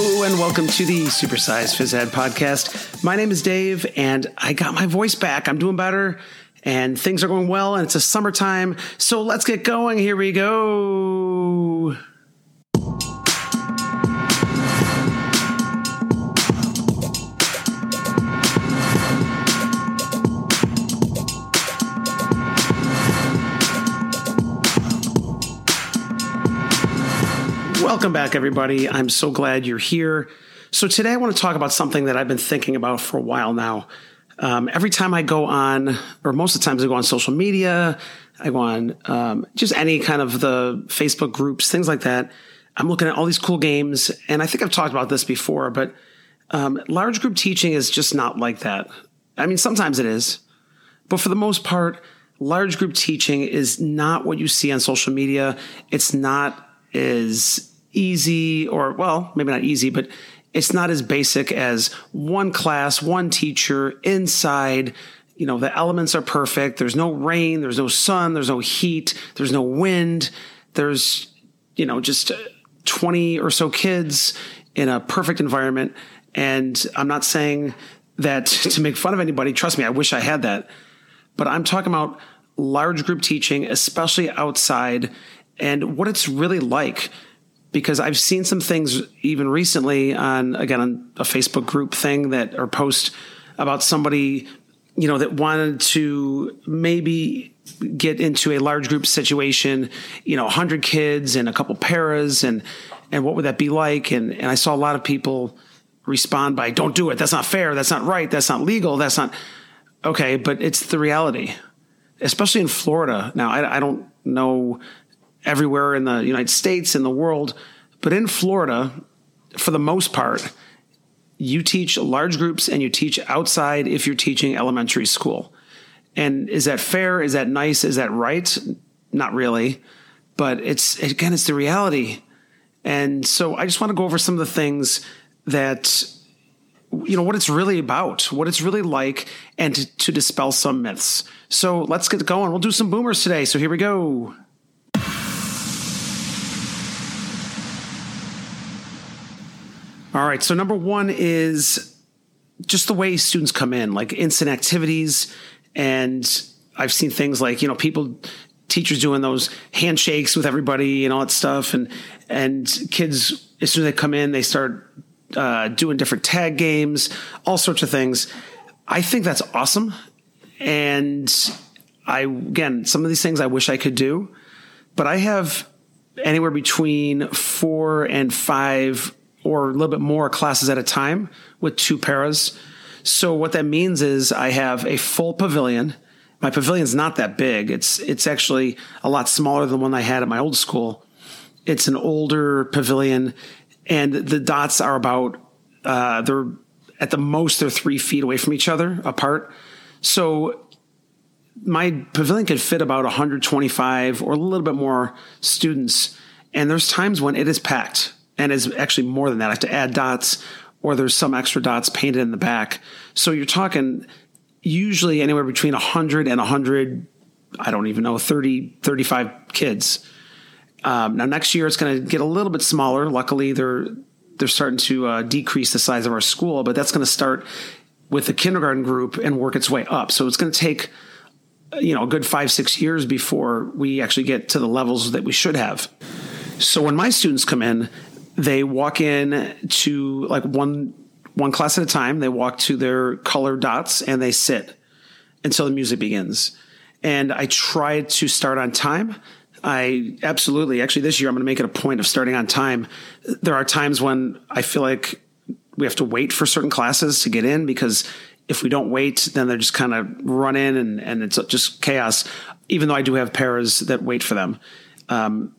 Hello and welcome to the Supersized Phys Ed podcast. My name is Dave and I got my voice back. I'm doing better and things are going well and it's a summertime. So let's get going. Here we go. Welcome back, everybody. I'm so glad you're here. So, today I want to talk about something that I've been thinking about for a while now. Um, every time I go on, or most of the times I go on social media, I go on um, just any kind of the Facebook groups, things like that. I'm looking at all these cool games, and I think I've talked about this before, but um, large group teaching is just not like that. I mean, sometimes it is, but for the most part, large group teaching is not what you see on social media. It's not as easy, or well, maybe not easy, but it's not as basic as one class, one teacher inside. You know, the elements are perfect. There's no rain, there's no sun, there's no heat, there's no wind. There's, you know, just 20 or so kids in a perfect environment. And I'm not saying that to make fun of anybody. Trust me, I wish I had that. But I'm talking about large group teaching, especially outside, and what it's really like because I've seen some things even recently on again on a Facebook group thing that or post about somebody you know that wanted to maybe get into a large group situation, you know, 100 kids and a couple paras and and what would that be like and and I saw a lot of people respond by don't do it. That's not fair. That's not right. That's not legal. That's not okay, but it's the reality. Especially in Florida. Now I, I don't know everywhere in the United States, in the world. But in Florida, for the most part, you teach large groups and you teach outside if you're teaching elementary school. And is that fair? Is that nice? Is that right? Not really. But it's, again, it's the reality. And so I just want to go over some of the things that, you know, what it's really about, what it's really like, and to, to dispel some myths. So let's get going. We'll do some boomers today. So here we go. All right. So number one is just the way students come in, like instant activities. And I've seen things like, you know, people, teachers doing those handshakes with everybody and all that stuff. And, and kids, as soon as they come in, they start uh, doing different tag games, all sorts of things. I think that's awesome. And I, again, some of these things I wish I could do, but I have anywhere between four and five or a little bit more classes at a time with two paras. So what that means is I have a full pavilion. My pavilion's not that big. It's it's actually a lot smaller than one I had at my old school. It's an older pavilion, and the dots are about uh, they're at the most they're three feet away from each other apart. So my pavilion could fit about 125 or a little bit more students, and there's times when it is packed and is actually more than that. I have to add dots or there's some extra dots painted in the back. So you're talking usually anywhere between 100 and 100, I don't even know, 30, 35 kids. Um, now next year it's going to get a little bit smaller. Luckily, they're they're starting to uh, decrease the size of our school, but that's going to start with the kindergarten group and work its way up. So it's going to take you know a good five six years before we actually get to the levels that we should have. So when my students come in, they walk in to like one one class at a time. They walk to their color dots and they sit until the music begins. And I try to start on time. I absolutely, actually, this year I'm going to make it a point of starting on time. There are times when I feel like we have to wait for certain classes to get in because if we don't wait, then they're just kind of run in and, and it's just chaos, even though I do have paras that wait for them. Um,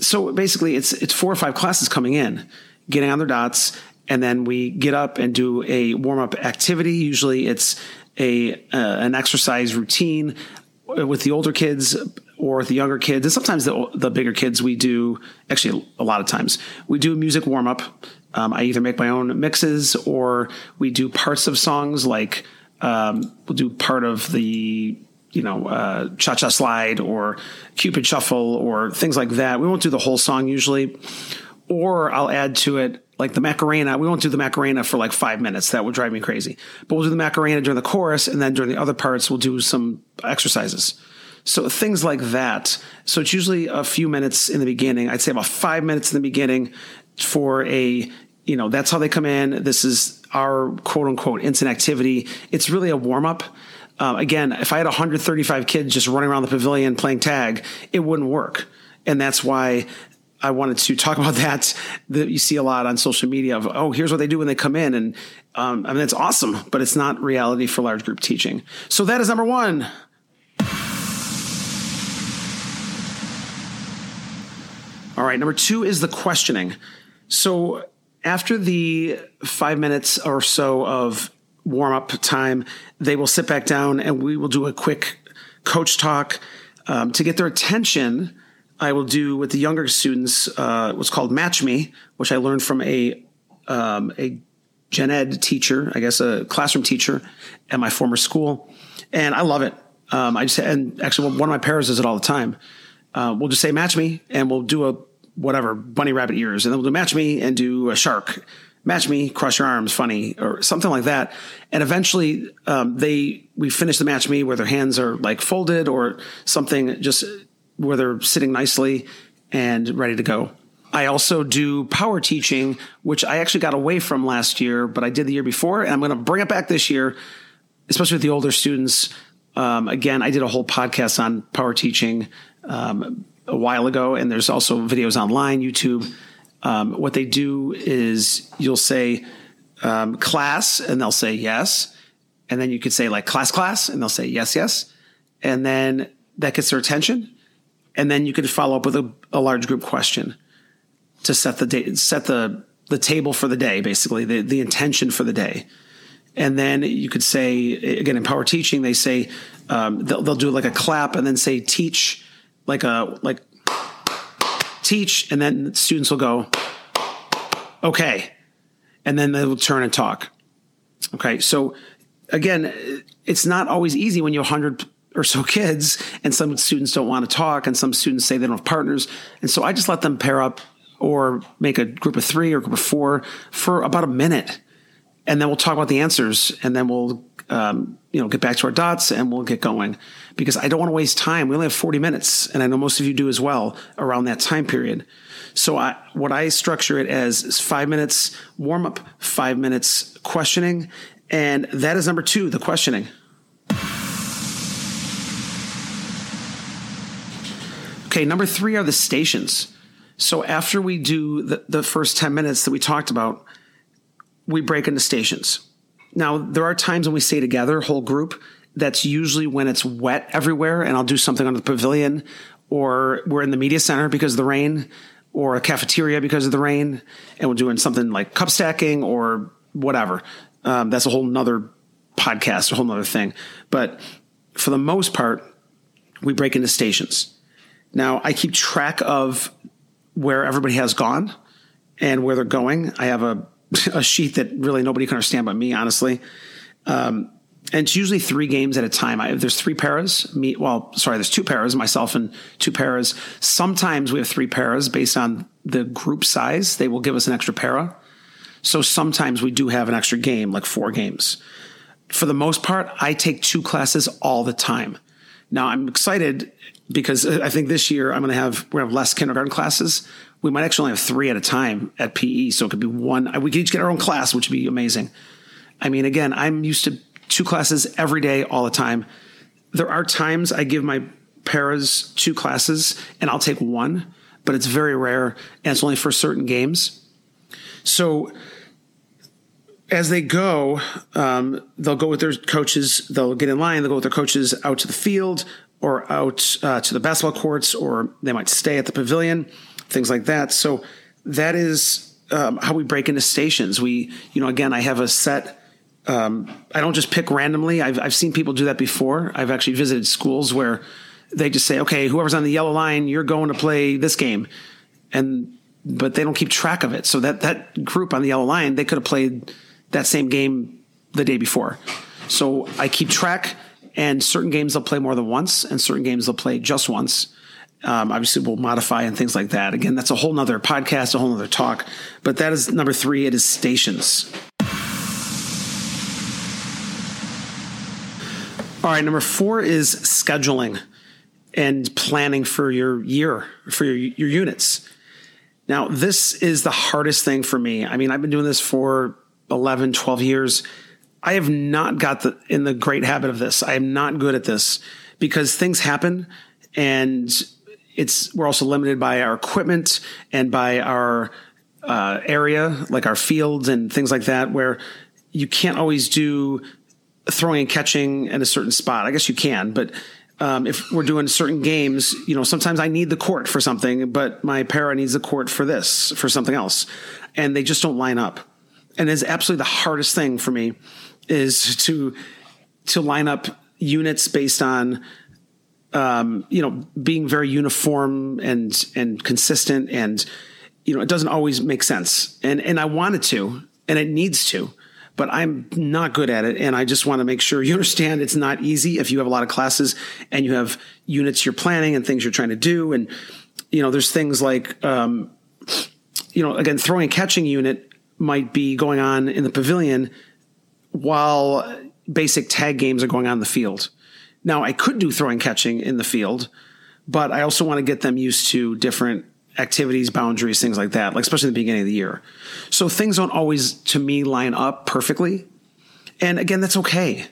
so basically it's it's four or five classes coming in, getting on their dots, and then we get up and do a warm up activity. Usually it's a uh, an exercise routine with the older kids or the younger kids, and sometimes the the bigger kids. We do actually a lot of times we do music warm up. Um, I either make my own mixes or we do parts of songs like um, we'll do part of the you know, uh, Cha Cha Slide or Cupid Shuffle or things like that. We won't do the whole song usually. Or I'll add to it like the Macarena. We won't do the Macarena for like five minutes. That would drive me crazy. But we'll do the Macarena during the chorus, and then during the other parts, we'll do some exercises. So things like that. So it's usually a few minutes in the beginning. I'd say about five minutes in the beginning for a, you know, that's how they come in. This is our quote unquote instant activity. It's really a warm up. Um, again, if I had 135 kids just running around the pavilion playing tag, it wouldn't work. And that's why I wanted to talk about that. That you see a lot on social media of, oh, here's what they do when they come in. And um, I mean, it's awesome, but it's not reality for large group teaching. So that is number one. All right, number two is the questioning. So after the five minutes or so of warm up time, they will sit back down and we will do a quick coach talk um, to get their attention. I will do with the younger students uh, what's called Match Me, which I learned from a um, a gen ed teacher, I guess a classroom teacher at my former school, and I love it. Um, I just and actually one of my parents does it all the time. Uh, we'll just say Match Me, and we'll do a whatever bunny rabbit ears, and then we'll do Match Me and do a shark match me, cross your arms, funny, or something like that. And eventually, um, they we finish the match me where their hands are like folded or something, just where they're sitting nicely and ready to go. I also do power teaching, which I actually got away from last year, but I did the year before, and I'm going to bring it back this year, especially with the older students. Um, again, I did a whole podcast on power teaching um, a while ago, and there's also videos online, YouTube um, what they do is you'll say um, class, and they'll say yes, and then you could say like class, class, and they'll say yes, yes, and then that gets their attention, and then you could follow up with a, a large group question to set the day, set the the table for the day, basically the the intention for the day. And then you could say again in power teaching, they say um, they'll, they'll do like a clap and then say teach like a like teach, and then students will go, okay. And then they will turn and talk. Okay. So again, it's not always easy when you have 100 or so kids, and some students don't want to talk, and some students say they don't have partners. And so I just let them pair up or make a group of three or group of four for about a minute. And then we'll talk about the answers, and then we'll um, you know, get back to our dots and we'll get going because I don't want to waste time. We only have 40 minutes and I know most of you do as well around that time period. So I, what I structure it as is five minutes warm up, five minutes questioning. And that is number two, the questioning. Okay. Number three are the stations. So after we do the, the first 10 minutes that we talked about, we break into stations. Now, there are times when we stay together, whole group. That's usually when it's wet everywhere, and I'll do something on the pavilion, or we're in the media center because of the rain, or a cafeteria because of the rain, and we're doing something like cup stacking or whatever. Um, that's a whole nother podcast, a whole nother thing. But for the most part, we break into stations. Now, I keep track of where everybody has gone and where they're going. I have a a sheet that really nobody can understand but me, honestly. Um, and it's usually three games at a time. I, there's three paras. Me, well, sorry, there's two paras, myself and two paras. Sometimes we have three paras based on the group size. They will give us an extra para. So sometimes we do have an extra game, like four games. For the most part, I take two classes all the time. Now I'm excited because I think this year I'm going to have we're going to have less kindergarten classes we might actually only have three at a time at PE. So it could be one. We could each get our own class, which would be amazing. I mean, again, I'm used to two classes every day, all the time. There are times I give my paras two classes and I'll take one, but it's very rare and it's only for certain games. So as they go, um, they'll go with their coaches. They'll get in line. They'll go with their coaches out to the field or out uh, to the basketball courts, or they might stay at the pavilion things like that. So that is um, how we break into stations. We, you know, again, I have a set. Um, I don't just pick randomly. I've I've seen people do that before. I've actually visited schools where they just say, "Okay, whoever's on the yellow line, you're going to play this game," and but they don't keep track of it. So that that group on the yellow line, they could have played that same game the day before. So I keep track, and certain games they'll play more than once, and certain games they'll play just once Um, obviously, we'll modify and things like that. Again, that's a whole nother podcast, a whole nother talk. But that is number three. It is stations. All right, number four is scheduling and planning for your year, for your, your units. Now, this is the hardest thing for me. I mean, I've been doing this for 11, 12 years. I have not got the, in the great habit of this. I am not good at this because things happen and it's, we're also limited by our equipment and by our uh, area, like our fields and things like that, where you can't always do throwing and catching in a certain spot. I guess you can, but um, if we're doing certain games, you know, sometimes I need the court for something, but my para needs the court for this, for something else. And they just don't line up. And it's absolutely the hardest thing for me is to, to line up units based on, um, you know, being very uniform and, and consistent. And, you know, it doesn't always make sense. And, and I want it to, and it needs to but I'm not good at it. And I just want to make sure you understand it's not easy if you have a lot of classes and you have units you're planning and things you're trying to do. And, you know, there's things like, um, you know, again, throwing and catching unit might be going on in the pavilion while basic tag games are going on in the field. Now, I could do throwing catching in the field, but I also want to get them used to different activities, boundaries, things like that, like especially in the beginning of the year. So things don't always, to me, line up perfectly. And again, that's okay.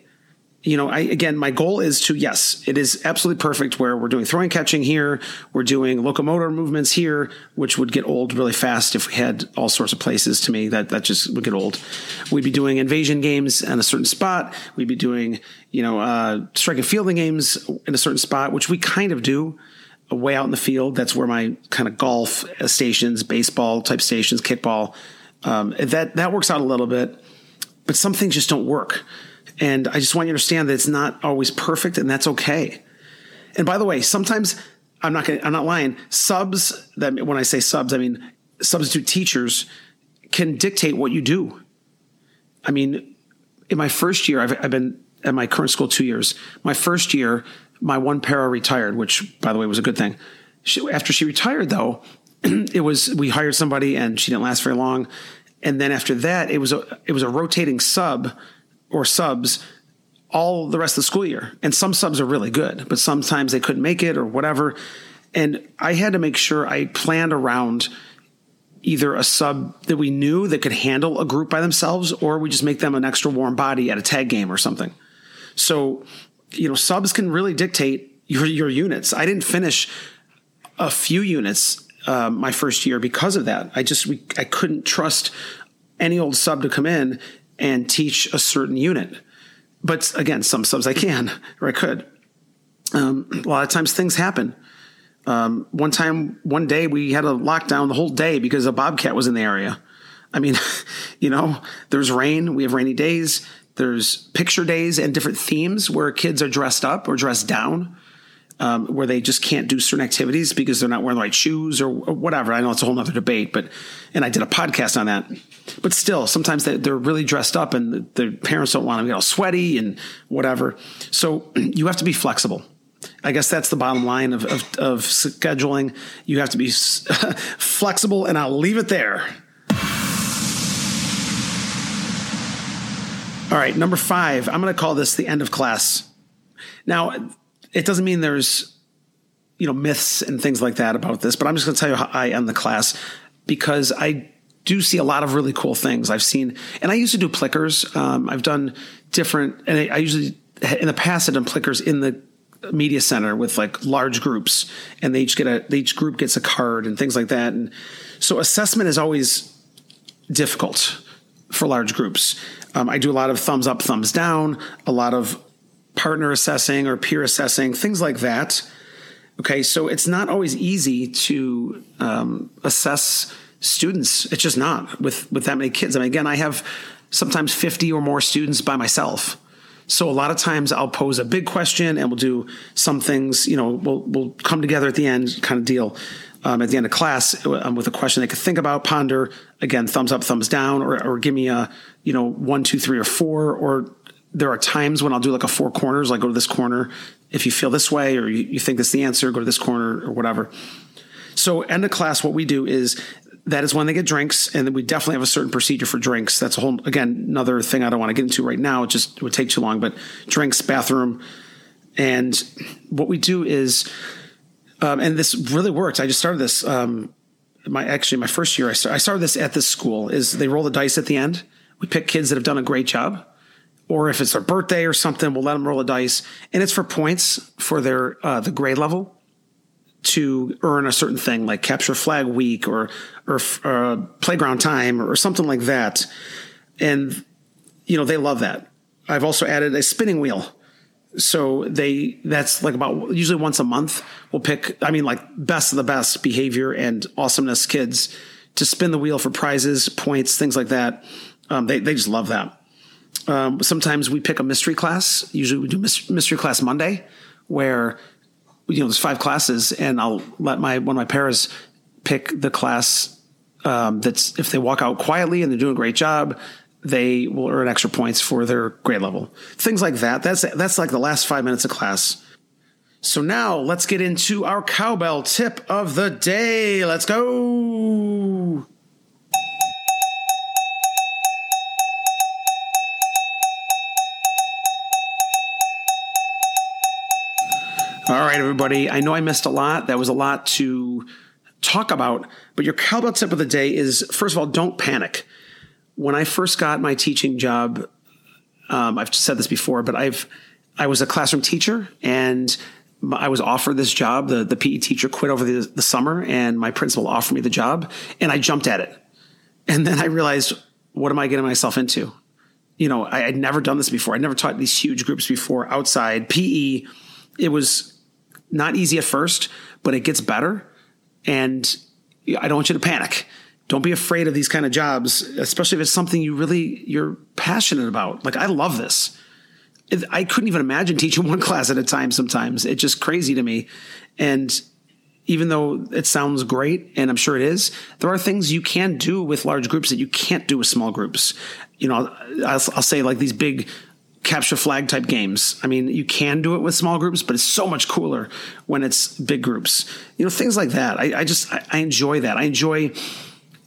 You know, I again, my goal is to yes, it is absolutely perfect where we're doing throwing catching here, we're doing locomotor movements here, which would get old really fast if we had all sorts of places. To me, that that just would get old. We'd be doing invasion games in a certain spot. We'd be doing you know uh, strike and fielding games in a certain spot, which we kind of do way out in the field. That's where my kind of golf stations, baseball type stations, kickball. Um, that that works out a little bit, but some things just don't work. And I just want you to understand that it's not always perfect, and that's okay. And by the way, sometimes I'm not gonna, I'm not lying. Subs that when I say subs, I mean substitute teachers can dictate what you do. I mean, in my first year, I've, I've been at my current school two years. My first year, my one para retired, which by the way was a good thing. She, after she retired, though, it was we hired somebody and she didn't last very long. And then after that, it was a it was a rotating sub or subs all the rest of the school year. And some subs are really good, but sometimes they couldn't make it or whatever. And I had to make sure I planned around either a sub that we knew that could handle a group by themselves, or we just make them an extra warm body at a tag game or something. So you know, subs can really dictate your your units. I didn't finish a few units uh, my first year because of that. I just we, I couldn't trust any old sub to come in and teach a certain unit. But again, some subs I can or I could. Um, a lot of times things happen. Um, one time, one day we had a lockdown the whole day because a bobcat was in the area. I mean, you know, there's rain. We have rainy days. There's picture days and different themes where kids are dressed up or dressed down, um, where they just can't do certain activities because they're not wearing the right shoes or, or whatever. I know it's a whole nother debate, but and I did a podcast on that. But still, sometimes they, are really dressed up and the, parents don't want them to get all sweaty and whatever. So you have to be flexible. I guess that's the bottom line of, of, of scheduling. You have to be flexible, and I'll leave it there. All right, number five, I'm going to call this the end of class. Now, it doesn't mean there's, you know, myths and things like that about this, but I'm just going to tell you how I end the class because I do see a lot of really cool things. I've seen, and I used to do plickers. Um, I've done different, and I, I usually, in the past, I've done plickers in the media center with like large groups, and they each get a, each group gets a card and things like that. And so assessment is always difficult for large groups. Um, I do a lot of thumbs up, thumbs down, a lot of partner assessing or peer assessing, things like that. Okay, so it's not always easy to um, assess students. It's just not with with that many kids. I mean, again, I have sometimes fifty or more students by myself. So a lot of times I'll pose a big question and we'll do some things. You know, we'll we'll come together at the end, kind of deal um, at the end of class um, with a question they could think about, ponder. Again, thumbs up, thumbs down, or, or give me a you know one, two, three, or four, or there are times when I'll do like a four corners, like go to this corner. If you feel this way or you, you think that's the answer, go to this corner or whatever. So end of class, what we do is that is when they get drinks, and we definitely have a certain procedure for drinks. That's a whole again another thing I don't want to get into right now. It just it would take too long. But drinks, bathroom, and what we do is, um, and this really worked. I just started this. Um, my actually my first year, I, start, I started this at this school. Is they roll the dice at the end. We pick kids that have done a great job, or if it's their birthday or something, we'll let them roll a dice, and it's for points for their uh, the grade level to earn a certain thing like capture flag week or or uh, playground time or something like that. And you know they love that. I've also added a spinning wheel. So they that's like about usually once a month we'll pick i mean like best of the best behavior and awesomeness kids to spin the wheel for prizes points things like that. Um, they, they just love that. Um, sometimes we pick a mystery class. Usually we do mystery class monday where you know, there's five classes, and I'll let my one of my paras pick the class um, that's if they walk out quietly and they're doing a great job, they will earn extra points for their grade level. Things like that. That's that's like the last five minutes of class. So now let's get into our cowbell tip of the day. Let's go. Right, everybody. I know I missed a lot. That was a lot to talk about, but your cowbell tip of the day is first of all, don't panic. When I first got my teaching job, um, I've said this before, but I've I was a classroom teacher and I was offered this job. The the PE teacher quit over the, the summer, and my principal offered me the job, and I jumped at it. And then I realized, what am I getting myself into? You know, I had never done this before. I'd never taught these huge groups before outside PE. It was not easy at first, but it gets better. And I don't want you to panic. Don't be afraid of these kind of jobs, especially if it's something you really you're passionate about. Like I love this. I couldn't even imagine teaching one class at a time sometimes. It's just crazy to me. And even though it sounds great, and I'm sure it is, there are things you can do with large groups that you can't do with small groups. You know, I'll, I'll say like these big capture flag type games. I mean, you can do it with small groups, but it's so much cooler when it's big groups. You know, things like that. I, I just I, I, enjoy that. I enjoy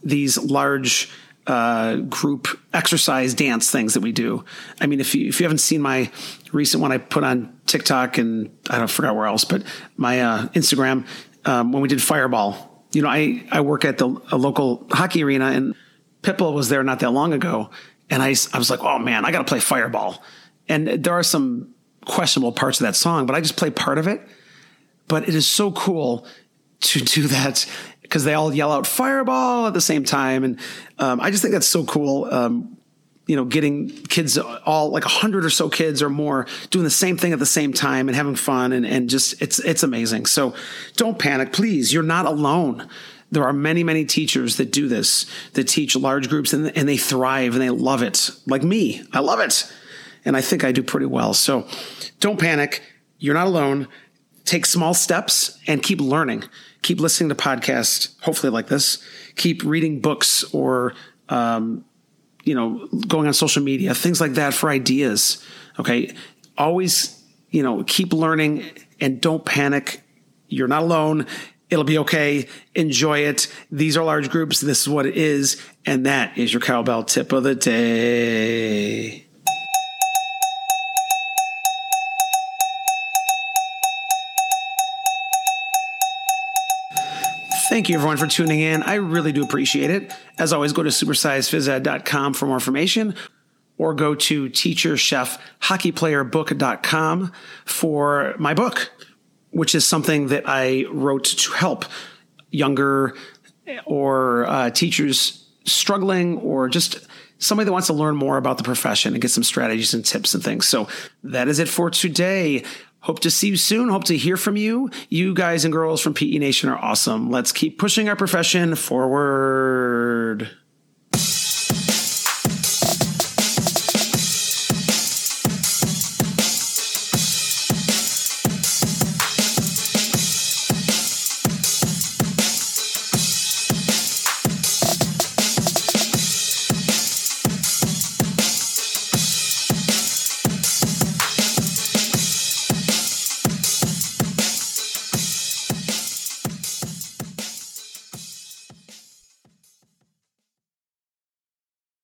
these large uh, group exercise dance things that we do. I mean, if you if you haven't seen my recent one, I put on TikTok and I don't forget where else, but my uh, Instagram um, when we did Fireball. You know, I I work at the a local hockey arena and Pitbull was there not that long ago. And I, I was like, oh man, I got to play Fireball and there are some questionable parts of that song, but I just play part of it. But it is so cool to do that because they all yell out fireball at the same time. And um, I just think that's so cool. Um, you know, getting kids all like a hundred or so kids or more doing the same thing at the same time and having fun and, and just it's it's amazing. So don't panic, please. You're not alone. There are many, many teachers that do this, that teach large groups and, and they thrive and they love it. Like me, I love it and I think I do pretty well. So don't panic. You're not alone. Take small steps and keep learning. Keep listening to podcasts, hopefully like this. Keep reading books or, um, you know, going on social media, things like that for ideas. Okay. Always, you know, keep learning and don't panic. You're not alone. It'll be okay. Enjoy it. These are large groups. This is what it is. And that is your cowbell tip of the day. Thank you, everyone, for tuning in. I really do appreciate it. As always, go to supersizedphysed.com for more information or go to teacherchefhockeyplayerbook.com for my book, which is something that I wrote to help younger or uh, teachers struggling or just somebody that wants to learn more about the profession and get some strategies and tips and things. So that is it for today. Hope to see you soon. Hope to hear from you. You guys and girls from PE Nation are awesome. Let's keep pushing our profession forward.